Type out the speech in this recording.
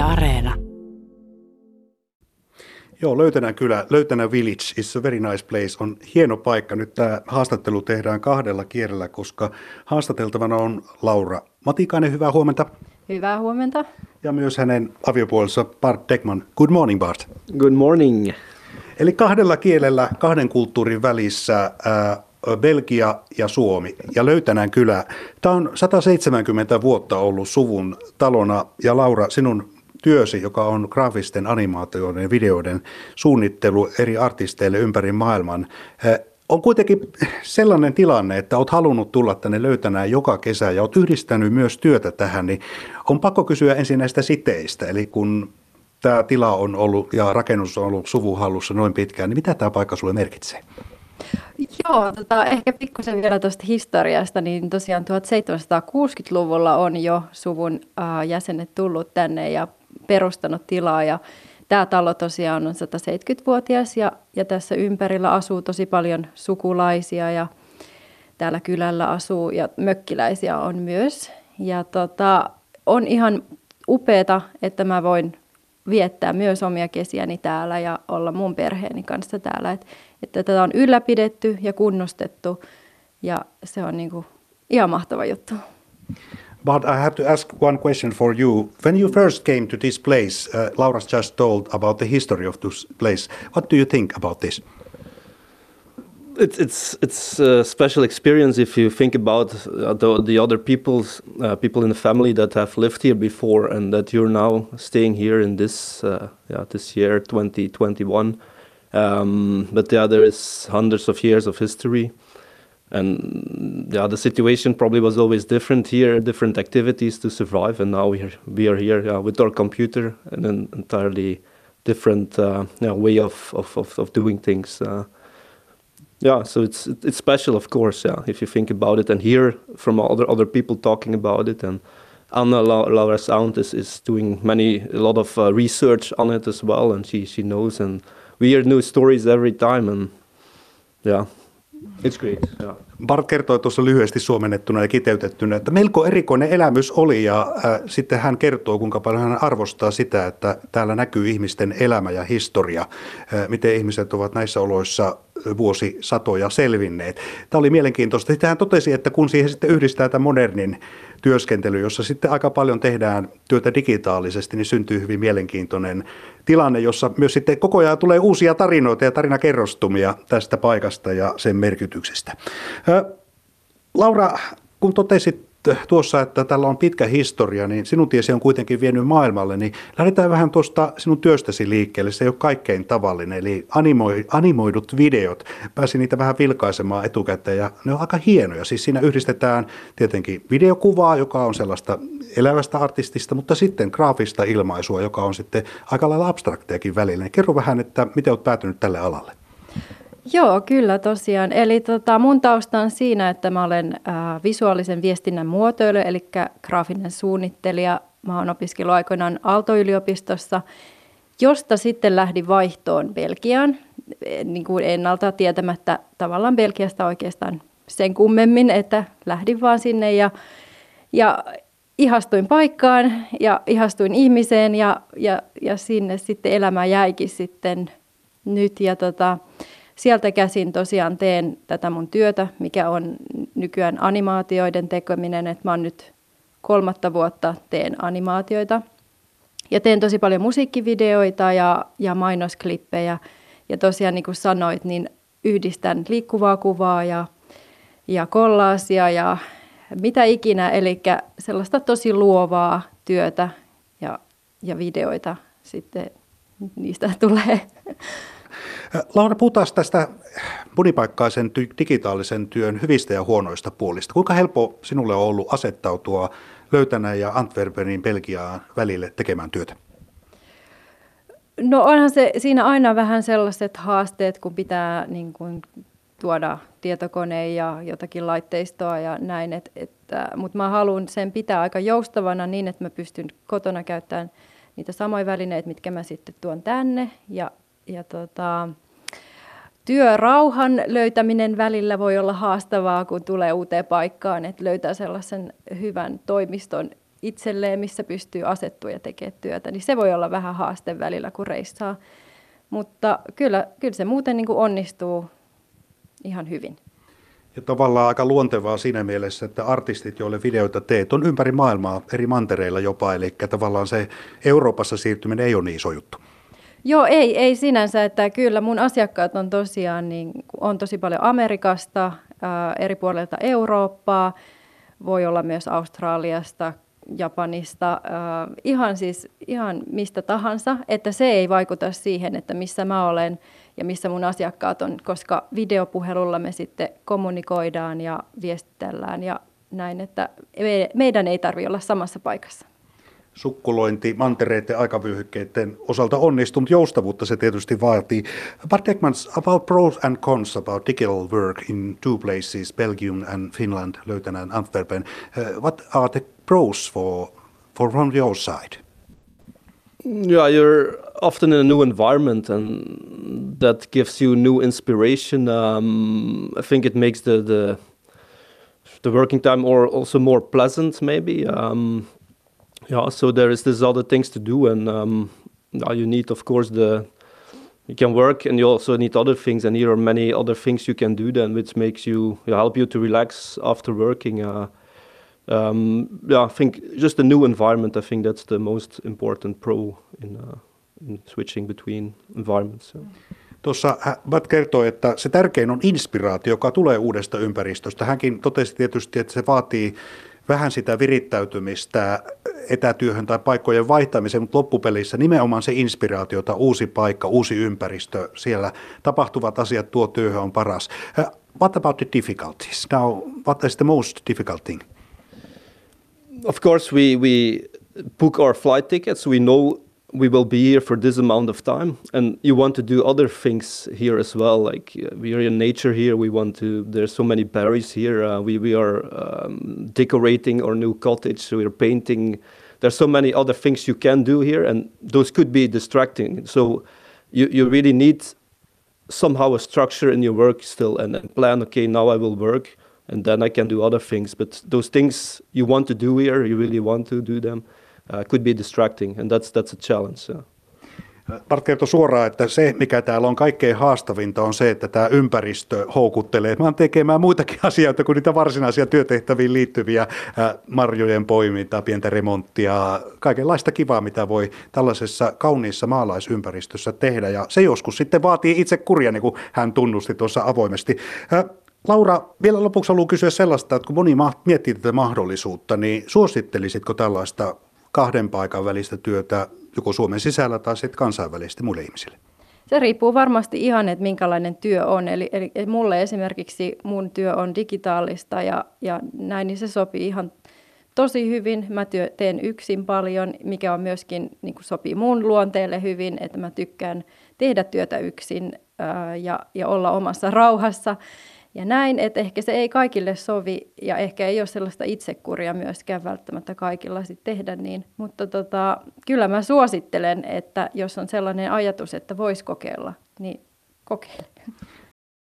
Yle Areena. Joo, Löytänä kylä, Löytänä Village is a very nice place, on hieno paikka. Nyt tämä haastattelu tehdään kahdella kielellä, koska haastateltavana on Laura Matikainen, hyvää huomenta. Hyvää huomenta. Ja myös hänen aviopuolensa Bart Deckman. Good morning Bart. Good morning. Eli kahdella kielellä, kahden kulttuurin välissä ää, Belgia ja Suomi ja Löytänän kylä. Tämä on 170 vuotta ollut suvun talona ja Laura, sinun työsi, joka on graafisten animaatioiden ja videoiden suunnittelu eri artisteille ympäri maailman, on kuitenkin sellainen tilanne, että olet halunnut tulla tänne löytänään joka kesä ja olet yhdistänyt myös työtä tähän, niin on pakko kysyä ensin näistä siteistä. Eli kun tämä tila on ollut ja rakennus on ollut suvun hallussa noin pitkään, niin mitä tämä paikka sulle merkitsee? Joo, tota, ehkä pikkusen vielä tuosta historiasta, niin tosiaan 1760-luvulla on jo suvun äh, jäsenet tullut tänne ja perustanut tilaa ja tämä talo tosiaan on 170-vuotias ja, ja tässä ympärillä asuu tosi paljon sukulaisia ja täällä kylällä asuu ja mökkiläisiä on myös. Ja tota, on ihan upeeta, että mä voin viettää myös omia kesiäni täällä ja olla mun perheeni kanssa täällä. Et, että tätä on ylläpidetty ja kunnostettu ja se on niinku ihan mahtava juttu. But I have to ask one question for you. When you first came to this place, uh, Laura's just told about the history of this place. What do you think about this? It's it's it's a special experience if you think about uh, the, the other people's uh, people in the family that have lived here before and that you're now staying here in this uh, yeah this year 2021. Um, but yeah, there is hundreds of years of history and yeah, the situation probably was always different here, different activities to survive, and now we are we are here yeah, with our computer and an entirely different uh, yeah, way of, of, of, of, doing things. Uh, yeah, so it's it's special, of course. Yeah, if you think about it and hear from other other people talking about it, and Anna Laura Sound is, is doing many a lot of uh, research on it as well, and she she knows, and we hear new stories every time, and yeah, It's great, yeah. Bart kertoi tuossa lyhyesti suomennettuna ja kiteytettynä, että melko erikoinen elämys oli ja äh, sitten hän kertoo, kuinka paljon hän arvostaa sitä, että täällä näkyy ihmisten elämä ja historia, äh, miten ihmiset ovat näissä oloissa vuosisatoja selvinneet. Tämä oli mielenkiintoista. Sitten hän totesi, että kun siihen sitten yhdistää tämän modernin työskentely, jossa sitten aika paljon tehdään työtä digitaalisesti, niin syntyy hyvin mielenkiintoinen tilanne, jossa myös sitten koko ajan tulee uusia tarinoita ja tarinakerrostumia tästä paikasta ja sen merkityksestä. Laura, kun totesit tuossa, että tällä on pitkä historia, niin sinun tiesi on kuitenkin vienyt maailmalle, niin lähdetään vähän tuosta sinun työstäsi liikkeelle. Se ei ole kaikkein tavallinen, eli animoidut videot. Pääsin niitä vähän vilkaisemaan etukäteen ja ne on aika hienoja. Siis siinä yhdistetään tietenkin videokuvaa, joka on sellaista elävästä artistista, mutta sitten graafista ilmaisua, joka on sitten aika lailla abstrakteakin välillä. Kerro vähän, että miten olet päätynyt tälle alalle? Joo, kyllä tosiaan. Eli tota, mun tausta on siinä, että mä olen äh, visuaalisen viestinnän muotoilu, eli graafinen suunnittelija. Mä oon opiskellut aikoinaan Aalto-yliopistossa, josta sitten lähdin vaihtoon Belgiaan, niin kuin ennalta tietämättä tavallaan Belgiasta oikeastaan sen kummemmin, että lähdin vaan sinne ja, ja ihastuin paikkaan ja ihastuin ihmiseen ja, ja, ja sinne sitten elämä jäikin sitten nyt. Ja tota, sieltä käsin tosiaan teen tätä mun työtä, mikä on nykyään animaatioiden tekeminen, että mä oon nyt kolmatta vuotta teen animaatioita. Ja teen tosi paljon musiikkivideoita ja, ja mainosklippejä. Ja tosiaan niin kuin sanoit, niin yhdistän liikkuvaa kuvaa ja, ja kollaasia ja mitä ikinä. Eli sellaista tosi luovaa työtä ja, ja videoita sitten niistä tulee. Laura, puhutaan tästä monipaikkaisen digitaalisen työn hyvistä ja huonoista puolista. Kuinka helppo sinulle on ollut asettautua Löytänä ja Antwerpenin Belgiaan välille tekemään työtä? No onhan se siinä aina vähän sellaiset haasteet, kun pitää niin kuin, tuoda tietokone ja jotakin laitteistoa ja näin. Et, että, mutta mä haluan sen pitää aika joustavana niin, että mä pystyn kotona käyttämään niitä samoja välineitä, mitkä mä sitten tuon tänne. Ja ja tota, työrauhan löytäminen välillä voi olla haastavaa, kun tulee uuteen paikkaan, että löytää sellaisen hyvän toimiston itselleen, missä pystyy asettua ja tekemään työtä, niin se voi olla vähän haaste välillä, kun reissaa. Mutta kyllä, kyllä se muuten niin kuin onnistuu ihan hyvin. Ja tavallaan aika luontevaa siinä mielessä, että artistit, joille videoita teet, on ympäri maailmaa, eri mantereilla jopa, eli tavallaan se Euroopassa siirtyminen ei ole niin iso juttu. Joo, ei, ei sinänsä, että kyllä mun asiakkaat on tosiaan, niin on tosi paljon Amerikasta, ää, eri puolilta Eurooppaa, voi olla myös Australiasta, Japanista, ää, ihan siis ihan mistä tahansa, että se ei vaikuta siihen, että missä mä olen ja missä mun asiakkaat on, koska videopuhelulla me sitten kommunikoidaan ja viestitellään ja näin, että meidän ei tarvitse olla samassa paikassa sukkulointi mantereiden aikavyöhykkeiden osalta onnistunut joustavuutta se tietysti vaatii. Bart Ekmans, about pros and cons about digital work in two places, Belgium and Finland, Löytän and Antwerpen. Uh, what are the pros for, for from your side? Yeah, you're often in a new environment, and that gives you new inspiration. Um, I think it makes the, the the working time or also more pleasant, maybe. Um, yeah, so there is this other things to do, and um, you need, of course, the you can work, and you also need other things, and here are many other things you can do then, which makes you, you help you to relax after working. Uh, um, yeah, I think just a new environment. I think that's the most important pro in, uh, in switching between environments. So. Tuossa Bat kertoi, että se tärkein on inspiraatio, joka tulee uudesta ympäristöstä. Hänkin totesi tietysti, että se vaatii vähän sitä virittäytymistä etätyöhön tai paikkojen vaihtamiseen, mutta loppupelissä nimenomaan se inspiraatiota, uusi paikka, uusi ympäristö, siellä tapahtuvat asiat tuo työhön on paras. Uh, what about the difficulties? Now, what is the most difficult thing? Of course, we, we book our flight tickets. We know we will be here for this amount of time and you want to do other things here as well like uh, we are in nature here we want to there's so many berries here uh, we, we are um, decorating our new cottage so we're painting there's so many other things you can do here and those could be distracting so you, you really need somehow a structure in your work still and, plan okay now i will work and then i can do other things but those things you want to do here you really want to do them uh, could be distracting, and that's, that's a challenge. Yeah. Bart kertoi suoraan, että se, mikä täällä on kaikkein haastavinta, on se, että tämä ympäristö houkuttelee. Mä oon tekemään muitakin asioita kuin niitä varsinaisia työtehtäviin liittyviä marjojen poimintaa, pientä remonttia, kaikenlaista kivaa, mitä voi tällaisessa kauniissa maalaisympäristössä tehdä. Ja se joskus sitten vaatii itse kuria, niin kuin hän tunnusti tuossa avoimesti. Laura, vielä lopuksi haluan kysyä sellaista, että kun moni miettii tätä mahdollisuutta, niin suosittelisitko tällaista kahden paikan välistä työtä joko Suomen sisällä tai sitten kansainvälisesti muille ihmisille? Se riippuu varmasti ihan, että minkälainen työ on. Eli, eli mulle esimerkiksi mun työ on digitaalista ja, ja näin, niin se sopii ihan tosi hyvin. Mä työ, teen yksin paljon, mikä on myöskin niin kuin sopii mun luonteelle hyvin, että mä tykkään tehdä työtä yksin ää, ja, ja olla omassa rauhassa ja näin, että ehkä se ei kaikille sovi ja ehkä ei ole sellaista itsekuria myöskään välttämättä kaikilla sit tehdä niin. Mutta tota, kyllä mä suosittelen, että jos on sellainen ajatus, että voisi kokeilla, niin kokeile.